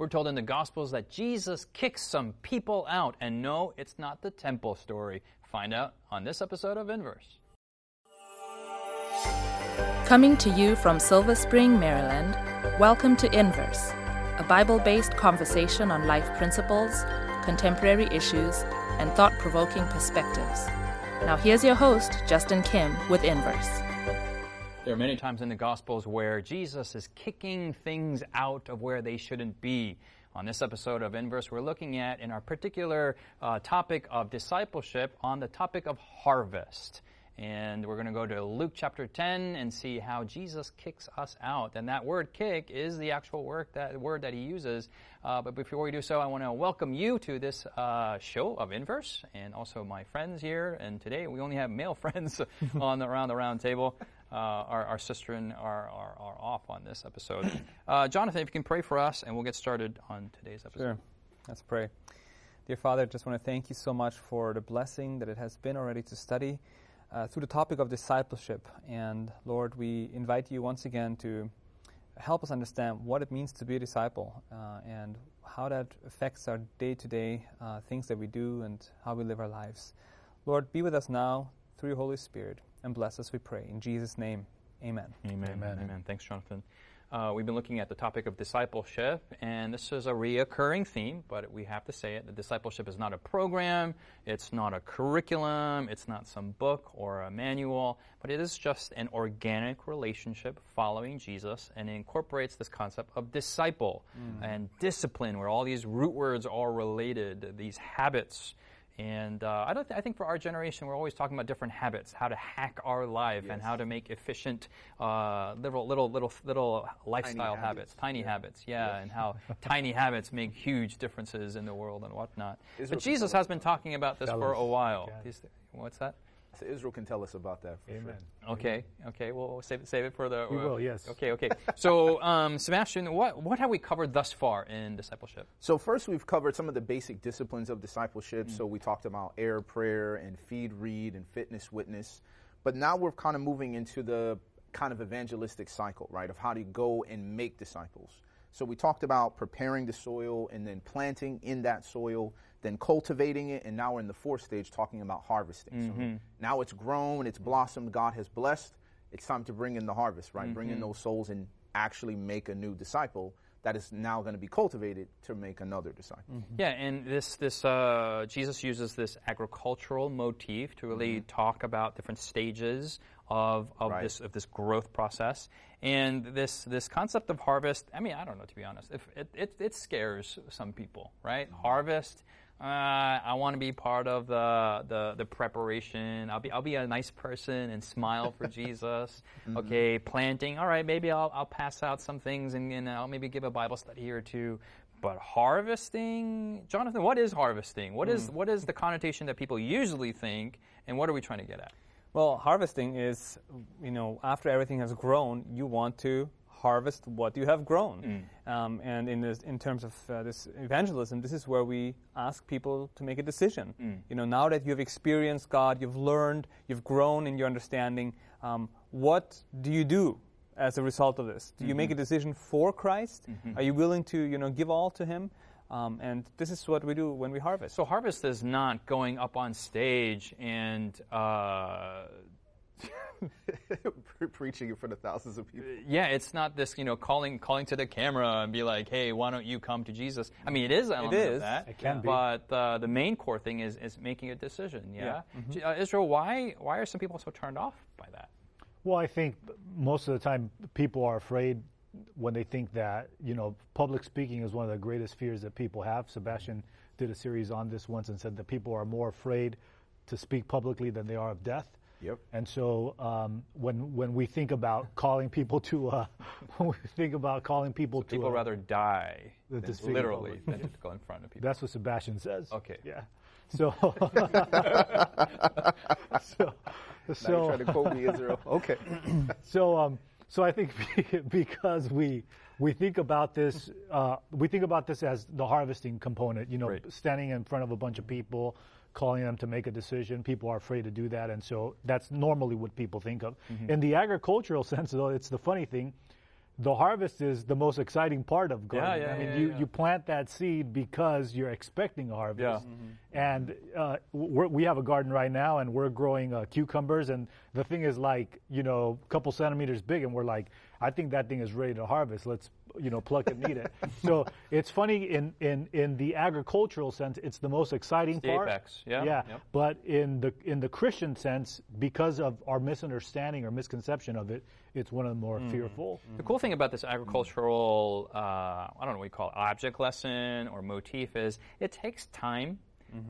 We're told in the Gospels that Jesus kicks some people out, and no, it's not the temple story. Find out on this episode of Inverse. Coming to you from Silver Spring, Maryland, welcome to Inverse, a Bible based conversation on life principles, contemporary issues, and thought provoking perspectives. Now, here's your host, Justin Kim, with Inverse. There are many times in the Gospels where Jesus is kicking things out of where they shouldn't be. On this episode of Inverse, we're looking at, in our particular uh, topic of discipleship, on the topic of harvest. And we're going to go to Luke chapter 10 and see how Jesus kicks us out. And that word kick is the actual word that, word that he uses. Uh, but before we do so, I want to welcome you to this uh, show of Inverse and also my friends here. And today we only have male friends on the, around the round table. Uh, our, our sister and are, are, are off on this episode. Uh, Jonathan, if you can pray for us, and we'll get started on today's episode. Sure. Let's pray. Dear Father, just want to thank you so much for the blessing that it has been already to study uh, through the topic of discipleship. And Lord, we invite you once again to help us understand what it means to be a disciple uh, and how that affects our day to day things that we do and how we live our lives. Lord, be with us now through your Holy Spirit and bless us, we pray. In Jesus' name, amen. Amen. Amen. amen. Thanks, Jonathan. Uh, we've been looking at the topic of discipleship, and this is a reoccurring theme, but we have to say it. The discipleship is not a program, it's not a curriculum, it's not some book or a manual, but it is just an organic relationship following Jesus, and it incorporates this concept of disciple mm. and discipline, where all these root words are related, these habits and uh, I, don't th- I think for our generation, we're always talking about different habits, how to hack our life, yes. and how to make efficient uh, little, little, little, little lifestyle tiny habits, habits, tiny yeah. habits, yeah, yeah. and how tiny habits make huge differences in the world and whatnot. Israel but Jesus has been talking about this for a while. what's that? So Israel can tell us about that. Amen. Sure. Okay. Okay. Well, save it. Save it for the. We uh, will. Yes. Okay. Okay. so, um, Sebastien, what what have we covered thus far in discipleship? So first, we've covered some of the basic disciplines of discipleship. Mm. So we talked about air prayer and feed read and fitness witness, but now we're kind of moving into the kind of evangelistic cycle, right? Of how to go and make disciples. So we talked about preparing the soil and then planting in that soil then cultivating it, and now we're in the fourth stage talking about harvesting. Mm-hmm. So now it's grown, it's blossomed, God has blessed. It's time to bring in the harvest, right? Mm-hmm. Bring in mm-hmm. those souls and actually make a new disciple that is now going to be cultivated to make another disciple. Mm-hmm. Yeah, and this this uh, Jesus uses this agricultural motif to really mm-hmm. talk about different stages of, of right. this of this growth process. And this this concept of harvest, I mean, I don't know to be honest. If it, it, it scares some people, right? Mm-hmm. Harvest uh, I want to be part of the, the, the preparation. I'll be I'll be a nice person and smile for Jesus. Mm-hmm. Okay, planting. All right, maybe I'll I'll pass out some things and, and I'll maybe give a Bible study or two. But harvesting, Jonathan, what is harvesting? What mm. is what is the connotation that people usually think, and what are we trying to get at? Well, harvesting is, you know, after everything has grown, you want to harvest what you have grown. Mm. Um, and in, this, in terms of uh, this evangelism, this is where we ask people to make a decision. Mm. You know, now that you've experienced God, you've learned, you've grown in your understanding, um, what do you do as a result of this? Do mm-hmm. you make a mm-hmm. decision for Christ? Mm-hmm. Are you willing to, you know, give all to Him? Um, and this is what we do when we harvest. So harvest is not going up on stage and uh, preaching in front of thousands of people. Yeah, it's not this, you know, calling calling to the camera and be like, "Hey, why don't you come to Jesus?" I mean, it is it is. that. It can be. But uh, the main core thing is is making a decision. Yeah. yeah. Mm-hmm. Uh, Israel, why why are some people so turned off by that? Well, I think most of the time people are afraid when they think that you know public speaking is one of the greatest fears that people have. Sebastien did a series on this once and said that people are more afraid to speak publicly than they are of death. Yep. And so um, when when we think about calling people to uh, when we think about calling people so to people uh, rather die than literally than to go in front of people. That's what Sebastien says. Okay. Yeah. So. so. So. trying to quote me, Israel. Okay. so um, so I think because we we think about this uh, we think about this as the harvesting component. You know, right. standing in front of a bunch of people calling them to make a decision. People are afraid to do that, and so that's normally what people think of. Mm-hmm. In the agricultural sense, though, it's the funny thing. the harvest is the most exciting part of gardening. yeah, I mean, yeah, you, yeah. you plant that seed because you're expecting a harvest. Yeah. And uh, we're, we have a garden right now, and we're growing uh, cucumbers, and the thing is like you know a couple centimeters big, and we're like, I think that thing is ready to harvest. Let's you know pluck it and eat it. so it's funny in, in in the agricultural sense, it's the most exciting the part. apex, yeah, Yeah. yep. But in the in the Christian sense, because of our misunderstanding or misconception of it, it's one of the more fearful. The cool thing about this agricultural, uh, I don't know what you call it, object lesson or motif is it takes time.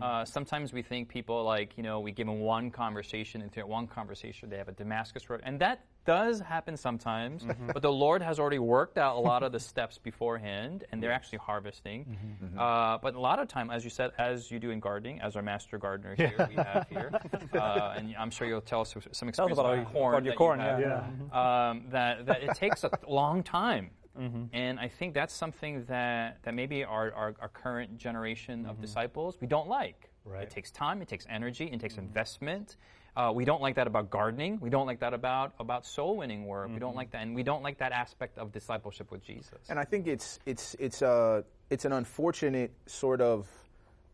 Uh, sometimes we think people like, you know, we give them one conversation, and through one conversation they have a Damascus road. And that does happen sometimes, but the Lord has already worked out a lot of the steps beforehand, and they're actually harvesting. Uh, but a lot of time, as you said, as you do in gardening, as our master gardener here, we have here, uh, and I'm sure you'll tell us some experience about about corn. about your that you corn, have yeah. um, that, that it takes a long time. Mm-hmm. And I think that's something that, that maybe our, our, our current generation of mm-hmm. disciples, we don't like. Right. It takes time, it takes energy, it takes mm-hmm. investment. Uh, we don't like that about gardening. We don't like that about, about soul winning work. We don't like that. And we don't like that aspect of discipleship with Jesus. And I think it's it's it's a it's an unfortunate sort of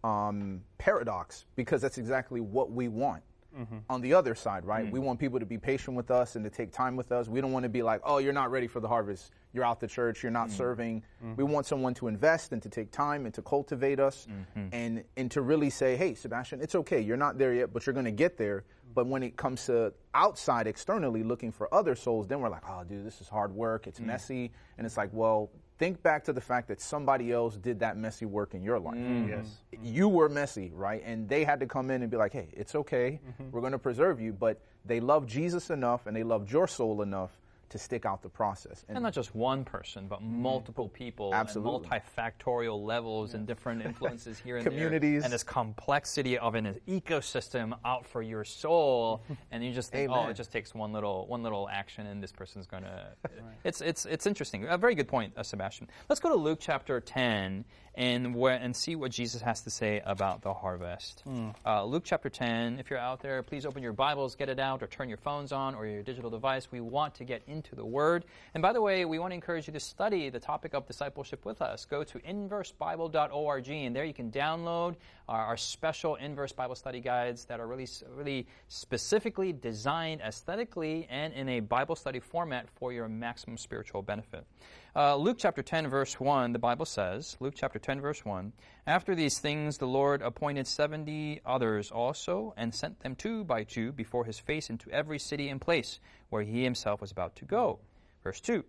um, paradox because that's exactly what we want. Mm-hmm. On the other side, right? Mm. We want people to be patient with us and to take time with us. We don't want to be like, "Oh, you're not ready for the harvest. You're out the church. You're not mm. serving." Mm-hmm. We want someone to invest and to take time and to cultivate us mm-hmm. and and to really say, "Hey, Sebastien, it's okay. You're not there yet, but you're going to get there." But when it comes to outside externally looking for other souls, then we're like, "Oh, dude, this is hard work. It's mm. messy." And it's like, "Well, think back to the fact that somebody else did that messy work in your life. Mm. Yes. You were messy, right? And they had to come in and be like, hey, it's okay. Mm-hmm. We're going to preserve you. But they loved Jesus enough and they loved your soul enough to stick out the process. and not just one person, but multiple people, Absolutely. and multifactorial levels and different influences here and Communities. there, and this complexity of an ecosystem out for your soul, and you just think, oh, it just takes one little one little action, and this person's gonna. It's it's it's interesting. A very good point, uh, Sebastien. Let's go to Luke chapter ten and where and see what Jesus has to say about the harvest. Uh, Luke chapter ten. If you're out there, please open your Bibles, get it out, or turn your phones on or your digital device. We want to get into the Word. And by the way, we want to encourage you to study the topic of discipleship with us. Go to inversebible.org, and there you can download our, our special inverse Bible study guides that are really, really specifically designed aesthetically and in a Bible study format for your maximum spiritual benefit. Uh, Luke chapter 10, verse 1, the Bible says, Luke chapter 10, verse 1, After these things the Lord appointed 70 others also, and sent them two by two before his face into every city and place where he himself was about to go. Verse 2,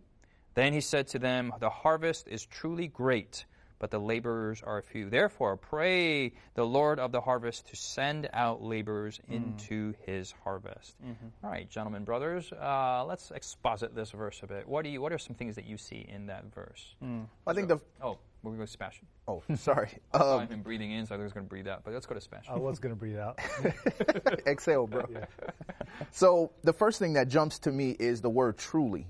Then he said to them, The harvest is truly great, but the laborers are few. Therefore, pray the Lord of the harvest to send out laborers into his harvest. All right, gentlemen, brothers, uh, let's exposit this verse a bit. What do you? What are some things that you see in that verse? I think the. Oh, we're going to Sebastien. Oh, sorry. Oh, Um, I've been breathing in, so I was going to breathe out. But let's go to Sebastien. I was going to breathe out. exhale, bro. So the first thing that jumps to me is the word truly.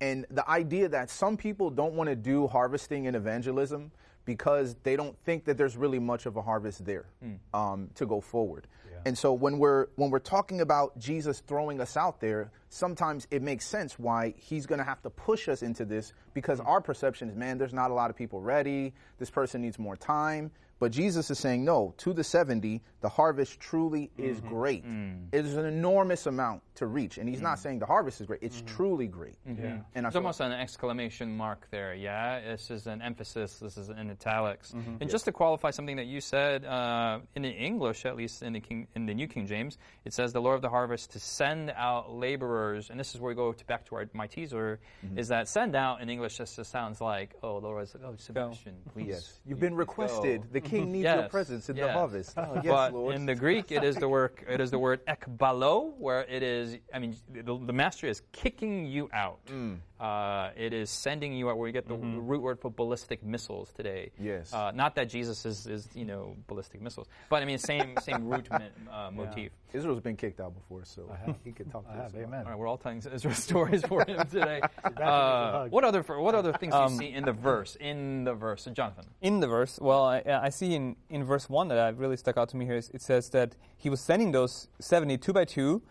And the idea that some people don't want to do harvesting and evangelism because they don't think that there's really much of a harvest there um, to go forward. And so when we're when we're talking about Jesus throwing us out there, sometimes it makes sense why he's going to have to push us into this because our perception is, man, there's not a lot of people ready. This person needs more time. But Jesus is saying, no, to the 70, the harvest truly is mm-hmm. great. Mm. It is an enormous amount to reach. And he's not mm. saying the harvest is great, it's mm-hmm. truly great. Yeah, And I There's feel almost an exclamation mark there. Yeah, this is an emphasis. This is in italics. Mm-hmm. And just to qualify something that you said uh, in the English, at least in the King, in the New King James, it says the Lord of the harvest to send out laborers. And this is where we go to back to our, my teaser. Is that send out in English just sounds like oh Lord, oh Sebastien, please. Yes. You've been requested. go. The king needs your presence in the harvest. Oh, yes, but Lord. in the Greek, it is the word it is the word ekbalo, where it is. I mean, the, the master is kicking you out. Mm. Uh, it is sending you out. Where we get the root word for ballistic missiles today. Mm-hmm. Yes. Uh, not that Jesus is, is you know ballistic missiles, but I mean same same root mi- uh, motif. Israel's been kicked out before, so he could talk to I us. have, amen. All right, we're all telling Israel stories for him today. Uh, what other what other things do you Um, see in the verse? In the verse, Jonathan. in the verse, well, I, I see in, in verse 1 that I really stuck out to me here. is It says that he was sending those 70 two by two,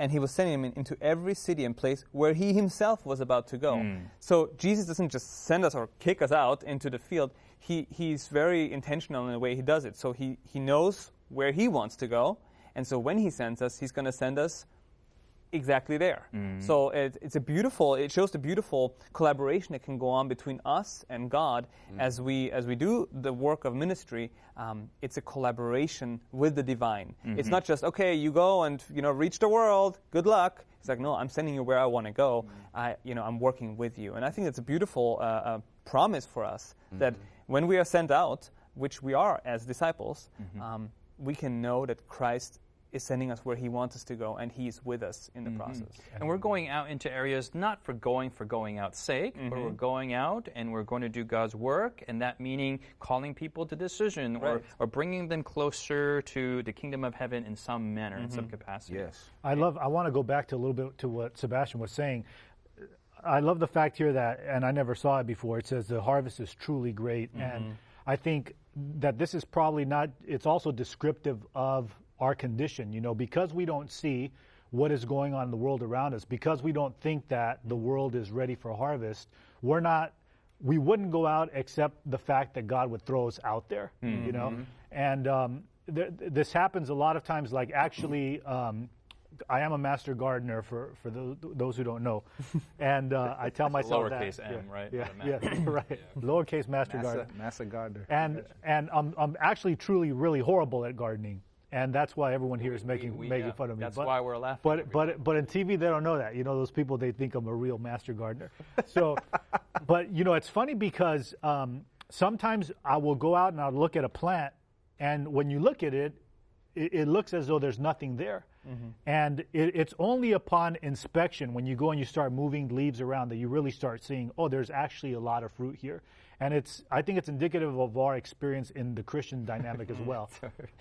and he was sending them into every city and place where he himself was about to go. Hmm. So Jesus doesn't just send us or kick us out into the field. He, he's very intentional in the way he does it. So he, he knows where he wants to go, and so when he sends us, he's going to send us exactly there. Mm-hmm. So it, it's a beautiful. It shows the beautiful collaboration that can go on between us and God Mm-hmm. as we as we do the work of ministry. Um, it's a collaboration with the divine. Mm-hmm. It's not just okay. You go and you know reach the world. Good luck. It's like no, I'm sending you where I want to go. Mm-hmm. I you know I'm working with you, and I think it's a beautiful uh, uh, promise for us that Mm-hmm. when we are sent out, which we are as disciples, Mm-hmm. um, we can know that Christ is sending us where He wants us to go, and He's with us in the process. And we're going out into areas not for going for going out's sake, but Mm-hmm. we're going out and we're going to do God's work, and that meaning calling people to decision or, Right. or bringing them closer to the kingdom of heaven in some manner, in Mm-hmm. some capacity. Yes. I love. I want to go back to a little bit to what Sebastien was saying. I love the fact here that, and I never saw it before. It says the harvest is truly great, and I think that this is probably not. It's also descriptive of our condition. You know, because we don't see what is going on in the world around us, because we don't think that the world is ready for harvest, we're not. We wouldn't go out except the fact that God would throw us out there. You know, and um, th- this happens a lot of times. Like actually. Um, I am a master gardener for, for those, those who don't know, and uh, I tell myself that lowercase m, yeah, right? Yeah, Not a yeah, right. Lowercase master Massa, gardener, Massa Gardner. and and I'm I'm actually truly really horrible at gardening, and that's why everyone here is making we- making yeah, fun of me. that's But- why we're laughing But but but in TV they don't know that. You know those people they think I'm a real master gardener. So, but you know it's funny because um, sometimes I will go out and I'll look at a plant, and when you look at it, it, it looks as though there's nothing there. And it, it's only upon inspection when you go and you start moving leaves around that you really start seeing, oh, there's actually a lot of fruit here. And it's, I think it's indicative of our experience in the Christian dynamic as well.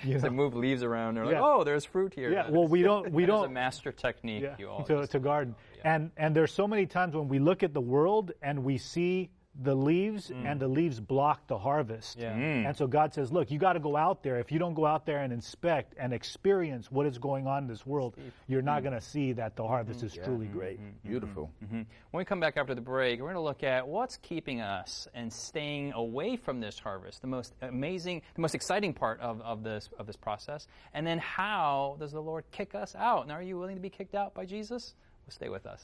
You To know? move leaves around, they're like, oh, there's fruit here. Yeah, well, we don't, we don't, It's a master technique yeah, you all to, to garden. And and there's so many times when we look at the world and we see the leaves mm. and the leaves block the harvest. Yeah. Mm. And so God says, look, you got to go out there. If you don't go out there and inspect and experience what is going on in this world, you're not mm. going to see that the harvest is truly mm-hmm. great. Mm-hmm. Mm-hmm. Beautiful. When we come back after the break, we're going to look at what's keeping us and staying away from this harvest, the most amazing, the most exciting part of, of this of this process, and then how does the Lord kick us out? And are you willing to be kicked out by Jesus? Well, stay with us.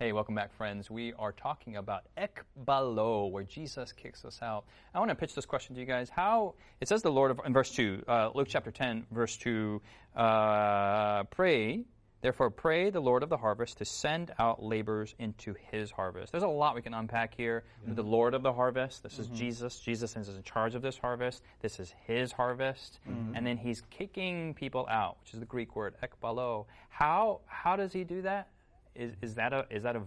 Hey, welcome back, friends. We are talking about ekbalo, where Jesus kicks us out. I want to pitch this question to you guys. How it says the Lord of, in verse two, uh, Luke chapter ten, verse two, uh, pray. Therefore, pray the Lord of the harvest to send out laborers into His harvest. There's a lot we can unpack here. The Lord of the harvest. This is Jesus. Jesus is in charge of this harvest. This is His harvest, and then He's kicking people out, which is the Greek word ekbalo. How how does He do that? Is, is that a is that a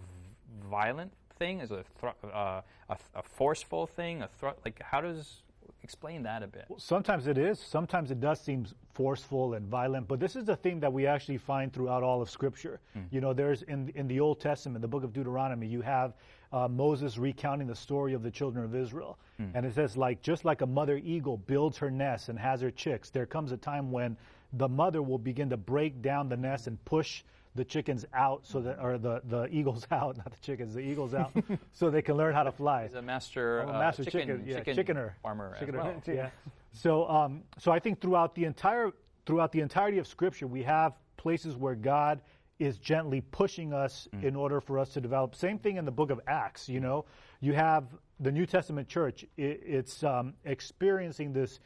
violent thing? Is it a, uh, a, a forceful thing? A like how does explain that a bit? Sometimes it is. Sometimes it does seem forceful and violent. But this is the thing that we actually find throughout all of Scripture. You know, there's in in the Old Testament, the book of Deuteronomy, you have uh, Moses recounting the story of the children of Israel, and it says like just like a mother eagle builds her nest and has her chicks, there comes a time when the mother will begin to break down the nest and push the chickens out so that or the, the eagles out not the chickens the eagles out so they can learn how to fly He's a master, I'm a uh, master chicken, chicken, yeah, chicken chickener, farmer as Chickener, well. yeah. So, um, so I think throughout the entire throughout the entirety of Scripture, we have places where God is gently pushing us in order for us to develop. Same thing in the Book of Acts. You know, you have the New Testament church; it, it's um, experiencing this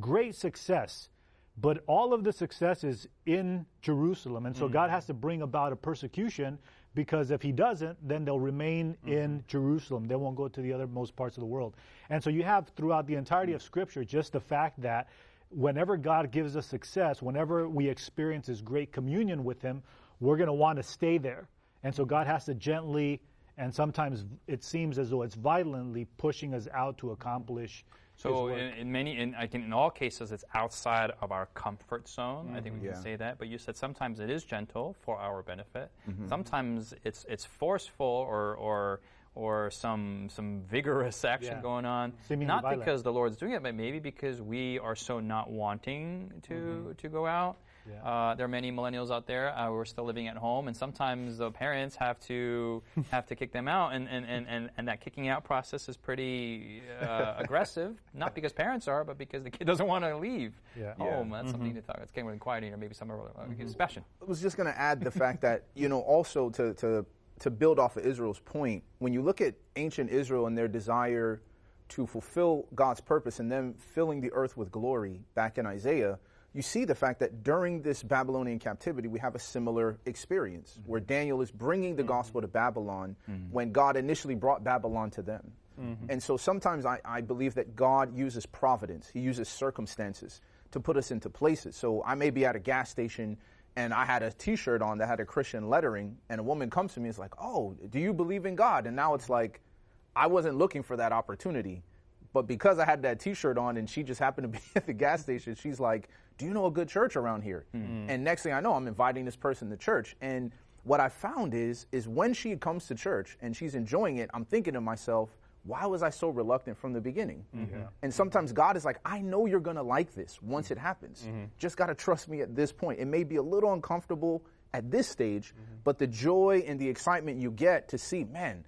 great success. But all of the success is in Jerusalem. And so mm. God has to bring about a persecution because if he doesn't, then they'll remain mm-hmm. in Jerusalem. They won't go to the other most parts of the world. And so you have throughout the entirety of Scripture just the fact that whenever God gives us success, whenever we experience this great communion with him, we're going to want to stay there. And so God has to gently and sometimes it seems as though it's violently pushing us out to accomplish so in, in, many, in, I think in all cases, it's outside of our comfort zone. Mm-hmm. I think we can say that. But you said sometimes it is gentle for our benefit. Mm-hmm. Sometimes it's it's forceful or or or some some vigorous action yeah. going on. Seemingly not violent. because the Lord's doing it, but maybe because we are so not wanting to mm-hmm. to go out. Yeah. Uh, there are many millennials out there uh, who are still living at home, and sometimes the parents have to have to kick them out, and, and, and, and, and that kicking out process is pretty uh, aggressive. Not because parents are, but because the kid doesn't want to leave yeah. home. That's mm-hmm. something to talk. It's getting really quiet here. Maybe some are uh, mm-hmm. Sebastien. I was just going to add the fact that you know also to to to build off of Israel's point, when you look at ancient Israel and their desire to fulfill God's purpose and them filling the earth with glory back in Isaiah you see the fact that during this Babylonian captivity, we have a similar experience mm-hmm. where Daniel is bringing the mm-hmm. gospel to Babylon mm-hmm. when God initially brought Babylon to them. Mm-hmm. And so sometimes I, I believe that God uses providence, He uses circumstances to put us into places. So I may be at a gas station and I had a T-shirt on that had a Christian lettering, and a woman comes to me and is like, "Oh, do you believe in God?" And now it's like, I wasn't looking for that opportunity, but because I had that T-shirt on and she just happened to be at the gas station, she's like, do you know a good church around here? Mm-hmm. And next thing I know, I'm inviting this person to church. And what I found is, is when she comes to church and she's enjoying it, I'm thinking to myself, why was I so reluctant from the beginning? Mm-hmm. And sometimes God is like, I know you're going to like this once it happens. Mm-hmm. Just got to trust me at this point. It may be a little uncomfortable at this stage, mm-hmm. but the joy and the excitement you get to see, man,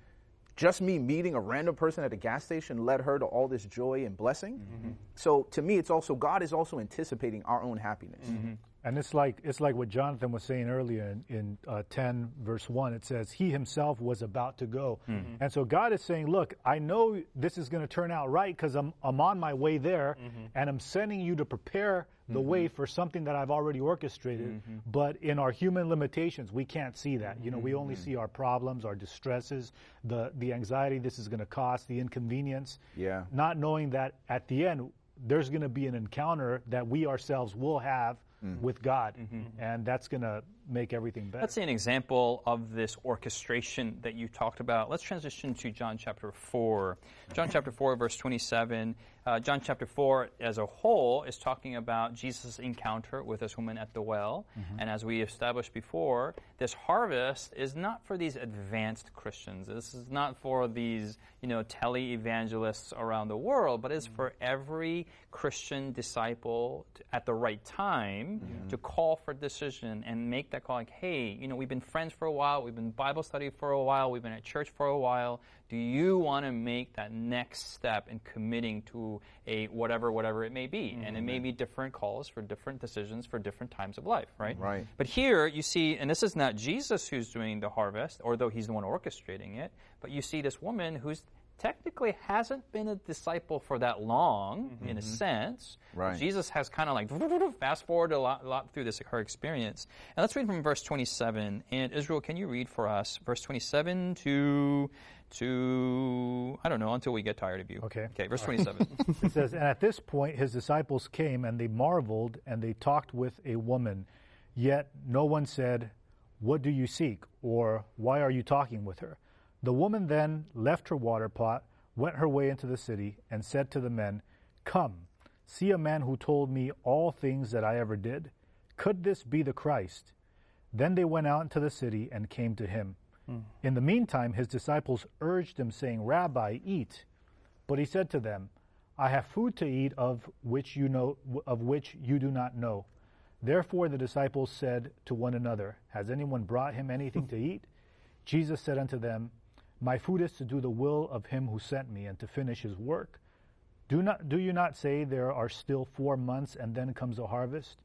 just me meeting a random person at a gas station led her to all this joy and blessing. Mm-hmm. So to me, it's also God is also anticipating our own happiness. Mm-hmm. And it's like it's like what Jonathan was saying earlier in, in uh, ten verse one. It says he himself was about to go, mm-hmm. and so God is saying, "Look, I know this is going to turn out right because I'm I'm on my way there, mm-hmm. and I'm sending you to prepare the mm-hmm. way for something that I've already orchestrated. Mm-hmm. But in our human limitations, we can't see that. You know, we only mm-hmm. see our problems, our distresses, the the anxiety this is going to cost, the inconvenience. Yeah. Not knowing that at the end there's going to be an encounter that we ourselves will have mm. with God, mm-hmm. and that's going to make everything better. Let's see an example of this orchestration that you talked about. Let's transition to John chapter 4. John chapter 4, verse 27. Uh, John chapter 4 as a whole is talking about Jesus' encounter with this woman at the well. Mm-hmm. And as we established before, this harvest is not for these advanced Christians. This is not for these, you know, tele-evangelists around the world, but it's mm-hmm. for every Christian disciple to, at the right time mm-hmm. to call for decision and make that that call, like, hey, you know, we've been friends for a while, we've been Bible study for a while, we've been at church for a while. Do you want to make that next step in committing to a whatever, whatever it may be? Mm-hmm. And it may mm-hmm. be different calls for different decisions for different times of life, right? Right. But here you see, and this is not Jesus who's doing the harvest, although he's the one orchestrating it, but you see this woman who's technically hasn't been a disciple for that long, mm-hmm. in a mm-hmm. sense. Right. Jesus has kind of like fast forward a lot, a lot through this her experience. And let's read from verse 27. And Israel, can you read for us verse 27 to to I don't know until we get tired of you. Okay. Okay. Verse 27. it says, and at this point his disciples came and they marveled and they talked with a woman, yet no one said, "What do you seek?" or "Why are you talking with her?" The woman then left her water pot, went her way into the city, and said to the men, Come, see a man who told me all things that I ever did. Could this be the Christ? Then they went out into the city and came to him. Mm. In the meantime, his disciples urged him, saying, Rabbi, eat. But he said to them, I have food to eat of which you know of which you do not know. Therefore the disciples said to one another, Has anyone brought him anything to eat? Jesus said unto them, my food is to do the will of him who sent me and to finish his work. Do, not, do you not say there are still four months and then comes the harvest?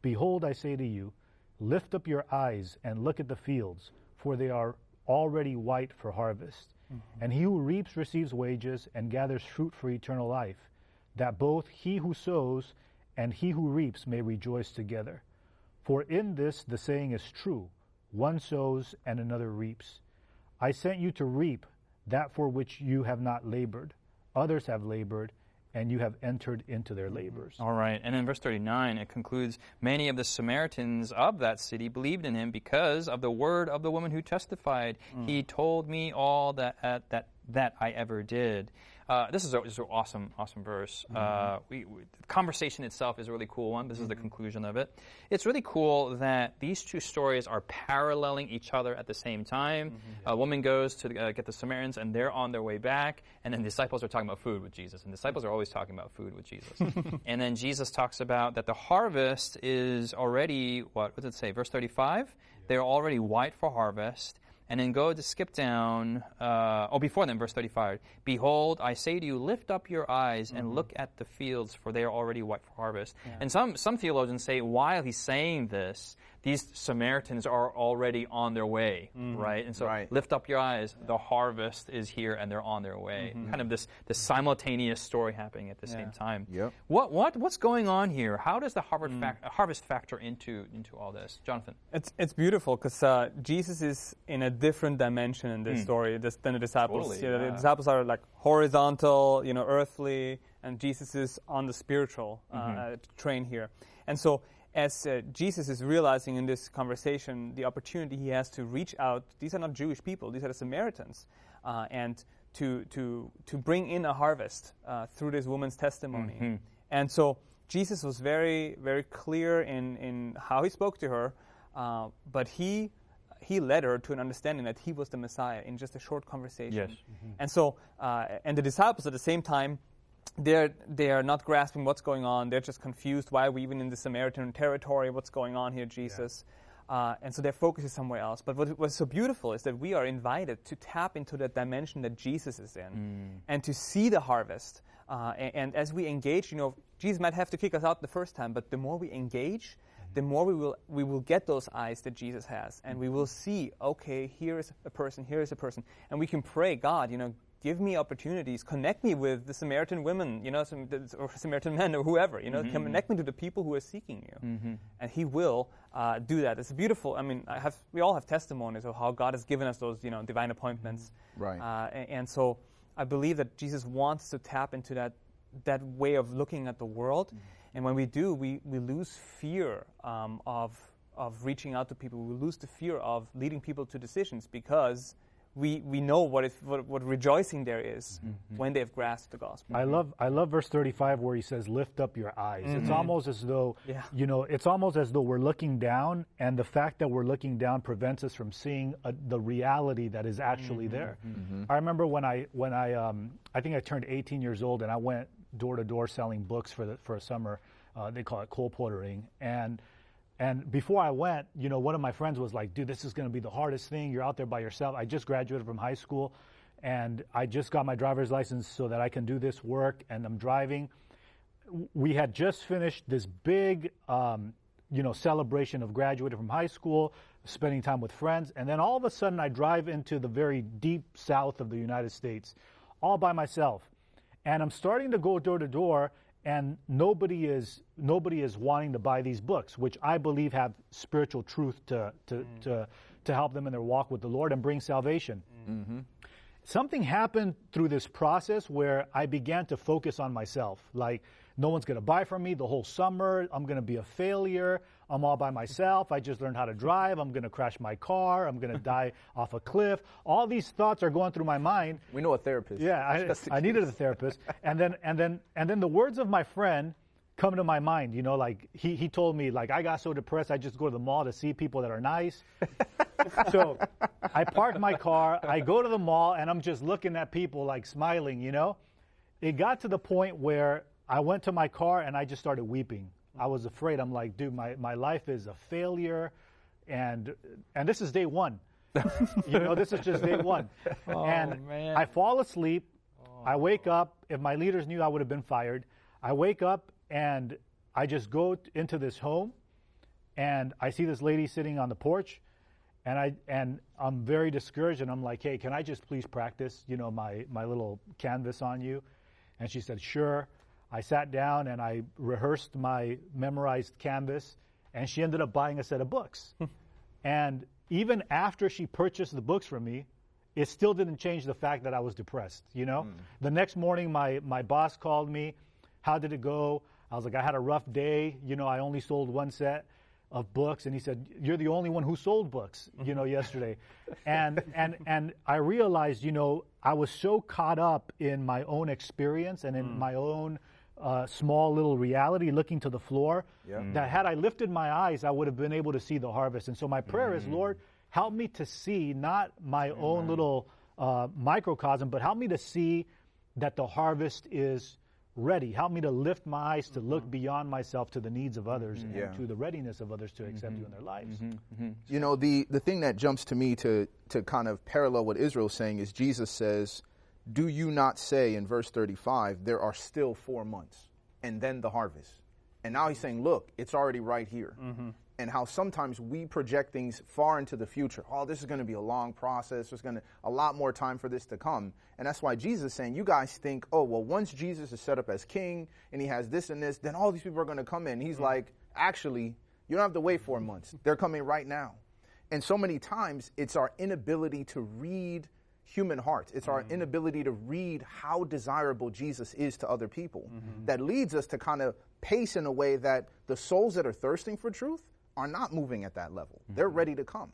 Behold, I say to you, lift up your eyes and look at the fields, for they are already white for harvest. Mm-hmm. And he who reaps receives wages and gathers fruit for eternal life, that both he who sows and he who reaps may rejoice together. For in this the saying is true one sows and another reaps. I sent you to reap that for which you have not labored. Others have labored, and you have entered into their labors. All right. And in verse 39, it concludes Many of the Samaritans of that city believed in him because of the word of the woman who testified. He told me all that, uh, that, that I ever did. Uh, this is an awesome, awesome verse. Uh, we, we, the conversation itself is a really cool one. This is the conclusion of it. It's really cool that these two stories are paralleling each other at the same time. A woman goes to uh, get the Samaritans, and they're on their way back, and then disciples are talking about food with Jesus, and disciples are always talking about food with Jesus. and then Jesus talks about that the harvest is already what? What does it say? Verse thirty-five. They're already white for harvest. And then go to skip down. Uh, oh, before then, verse 35. Behold, I say to you, lift up your eyes and look at the fields, for they are already white for harvest. And some, some theologians say, while he's saying this, these Samaritans are already on their way, right? And so, Right. lift up your eyes. The harvest is here, and they're on their way. Kind of this, this simultaneous story happening at the same time. Yep. What, what, what's going on here? How does the harvest, fac- harvest factor into, into all this, Jonathan? It's it's beautiful because uh, Jesus is in a different dimension in this story than the disciples. Totally, You know, yeah. The disciples are like horizontal, you know, earthly, and Jesus is on the spiritual uh, uh, train here. And so, as uh, Jesus is realizing in this conversation the opportunity he has to reach out, these are not Jewish people; these are the Samaritans, uh, and to to to bring in a harvest uh, through this woman's testimony. And so Jesus was very, very clear in, in how he spoke to her, uh, but he, he led her to an understanding that he was the Messiah in just a short conversation. Yes. And so, uh, and the disciples at the same time, they're, they are not grasping what's going on. They're just confused. Why are we even in the Samaritan territory? What's going on here, Jesus? Uh, and so their focus is somewhere else. But what was so beautiful is that we are invited to tap into that dimension that Jesus is in and to see the harvest. Uh, and, and as we engage, you know, Jesus might have to kick us out the first time, but the more we engage, the more we will, we will get those eyes that Jesus has. And we will see, okay, here is a person, here is a person. And we can pray, God, you know, give me opportunities, connect me with the Samaritan women, you know, some, or Samaritan men or whoever, you know, connect me to the people who are seeking you. And He will uh, do that. It's beautiful. I mean, I have, we all have testimonies of how God has given us those, you know, divine appointments. Right. Uh, and, and so I believe that Jesus wants to tap into that, that way of looking at the world. And when we do, we, we lose fear um, of, of reaching out to people. We lose the fear of leading people to decisions because we, we know what, it, what, what rejoicing there is when they have grasped the gospel. I love I love verse 35 where he says lift up your eyes. It's almost as though Yeah. you know, it's almost as though we're looking down and the fact that we're looking down prevents us from seeing uh the reality that is actually there. I remember when I when I um, I think I turned 18 years old and I went door to door selling books for the for a summer. Uh, they call it colporteuring, and and before I went, you know, one of my friends was like, dude, this is going to be the hardest thing. You're out there by yourself. I just graduated from high school and I just got my driver's license so that I can do this work and I'm driving. We had just finished this big, um, you know, celebration of graduating from high school, spending time with friends. And then all of a sudden I drive into the very deep south of the United States all by myself. And I'm starting to go door to door and nobody is nobody is wanting to buy these books, which I believe have spiritual truth to to mm. to, to help them in their walk with the Lord and bring salvation. Mm-hmm. Something happened through this process where I began to focus on myself. Like, no one's going to buy from me the whole summer. I'm going to be a failure. I'm all by myself. I just learned how to drive. I'm going to crash my car. I'm going to die off a cliff. All these thoughts are going through my mind. We know a therapist. Yeah, I, I needed a therapist. And then and then and then the words of my friend come to my mind. You know, like he, he told me like I got so depressed I just go to the mall to see people that are nice. so I park my car, I go to the mall and I'm just looking at people like smiling, you know? It got to the point where I went to my car and I just started weeping. I was afraid. I'm like, dude, my, my life is a failure and and this is day one. you know, this is just day one. Oh, and man. I fall asleep. Oh. I wake up. If my leaders knew, I would have been fired. I wake up and I just go t- into this home, and I see this lady sitting on the porch, and I and I'm very discouraged. And I'm like, hey, can I just please practice, you know, my my little canvas on you? And she said, sure. I sat down and I rehearsed my memorized canvas, and she ended up buying a set of books. Hmm. and even after she purchased the books from me, it still didn't change the fact that I was depressed. You know, hmm. the next morning, my my boss called me. How did it go? I was like, I had a rough day. You know, I only sold one set of books, and he said, "You're the only one who sold books." You know, yesterday, and and and I realized, you know, I was so caught up in my own experience and in hmm. my own uh, small little reality, looking to the floor, that mm. had I lifted my eyes, I would have been able to see the harvest. And so my prayer is, mm. Lord, help me to see not my own little uh, microcosm, but help me to see that the harvest is ready. Help me to lift my eyes to look mm-hmm. beyond myself to the needs of others mm-hmm. and Yeah. to the readiness of others to accept you mm-hmm. in their lives. You know, the, the thing that jumps to me to, to kind of parallel what Israel's saying is Jesus says, Do you not say in verse 35, there are still four months and then the harvest? And now he's saying, Look, it's already right here. Mm-hmm. And how sometimes we project things far into the future. Oh, this is going to be a long process. There's going to a lot more time for this to come. And that's why Jesus is saying, you guys think, oh, well, once Jesus is set up as king and he has this and this, then all these people are going to come in. He's mm-hmm. like, actually, you don't have to wait four months. They're coming right now. And so many times it's our inability to read human hearts. It's our mm-hmm. inability to read how desirable Jesus is to other people mm-hmm. that leads us to kind of pace in a way that the souls that are thirsting for truth are not moving at that level. They're mm-hmm. ready to come.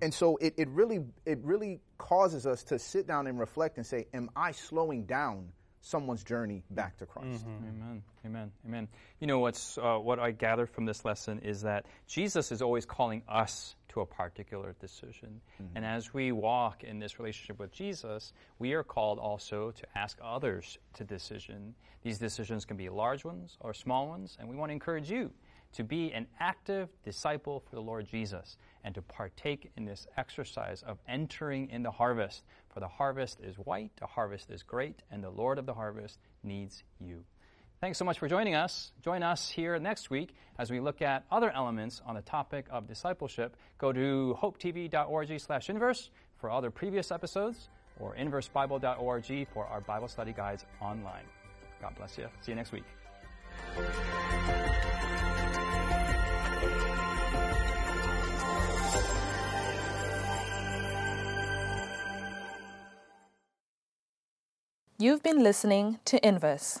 And so it, it really it really causes us to sit down and reflect and say, Am I slowing down someone's journey back to Christ? Amen. Amen. Amen. You know what's uh, what I gather from this lesson is that Jesus is always calling us to a particular decision, mm-hmm. and as we walk in this relationship with Jesus, we are called also to ask others to decision. These decisions can be large ones or small ones, and we want to encourage you to be an active disciple for the Lord Jesus and to partake in this exercise of entering in the harvest. For the harvest is white, the harvest is great, and the Lord of the harvest needs you. Thanks so much for joining us. Join us here next week as we look at other elements on the topic of discipleship. Go to hopetv.org slash inverse for other previous episodes or inversebible.org for our Bible study guides online. God bless you. See you next week. You've been listening to Inverse,